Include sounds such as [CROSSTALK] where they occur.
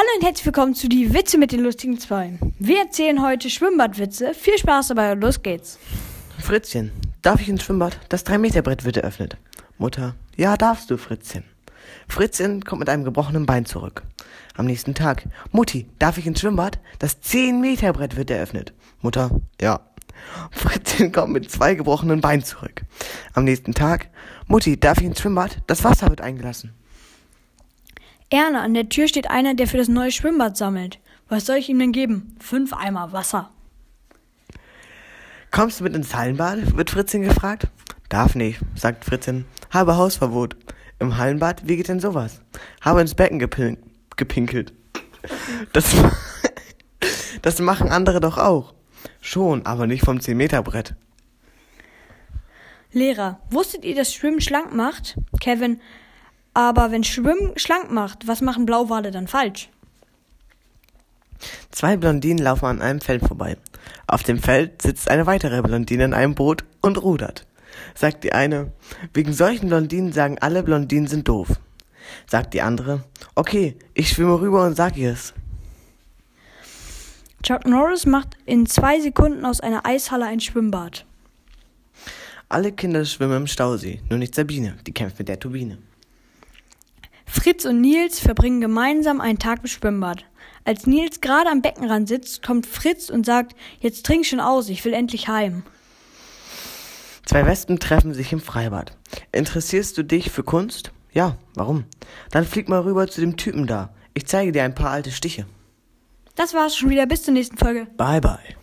Hallo und herzlich willkommen zu die Witze mit den lustigen zwei. Wir erzählen heute Schwimmbadwitze. Viel Spaß dabei und los geht's. Fritzchen, darf ich ins Schwimmbad? Das 3-Meter-Brett wird eröffnet. Mutter, ja, darfst du, Fritzchen. Fritzchen kommt mit einem gebrochenen Bein zurück. Am nächsten Tag, Mutti, darf ich ins Schwimmbad? Das 10-Meter-Brett wird eröffnet. Mutter, ja. Fritzchen kommt mit zwei gebrochenen Beinen zurück. Am nächsten Tag, Mutti, darf ich ins Schwimmbad? Das Wasser wird eingelassen. Erna, an der Tür steht einer, der für das neue Schwimmbad sammelt. Was soll ich ihm denn geben? Fünf Eimer Wasser. Kommst du mit ins Hallenbad? wird Fritzchen gefragt. Darf nicht, sagt Fritzchen. Habe Hausverbot. Im Hallenbad, wie geht denn sowas? Habe ins Becken gepin gepinkelt. Das, [LAUGHS] das machen andere doch auch. Schon, aber nicht vom 10-Meter-Brett. Lehrer, wusstet ihr, dass Schwimmen schlank macht? Kevin, aber wenn Schwimmen schlank macht, was machen Blauwale dann falsch? Zwei Blondinen laufen an einem Feld vorbei. Auf dem Feld sitzt eine weitere Blondine in einem Boot und rudert. Sagt die eine, wegen solchen Blondinen sagen alle Blondinen sind doof. Sagt die andere, okay, ich schwimme rüber und sag ihr es. Chuck Norris macht in zwei Sekunden aus einer Eishalle ein Schwimmbad. Alle Kinder schwimmen im Stausee, nur nicht Sabine, die kämpft mit der Turbine. Fritz und Nils verbringen gemeinsam einen Tag im Schwimmbad. Als Nils gerade am Beckenrand sitzt, kommt Fritz und sagt, jetzt trink schon aus, ich will endlich heim. Zwei Wespen treffen sich im Freibad. Interessierst du dich für Kunst? Ja, warum? Dann flieg mal rüber zu dem Typen da. Ich zeige dir ein paar alte Stiche. Das war's schon wieder. Bis zur nächsten Folge. Bye bye.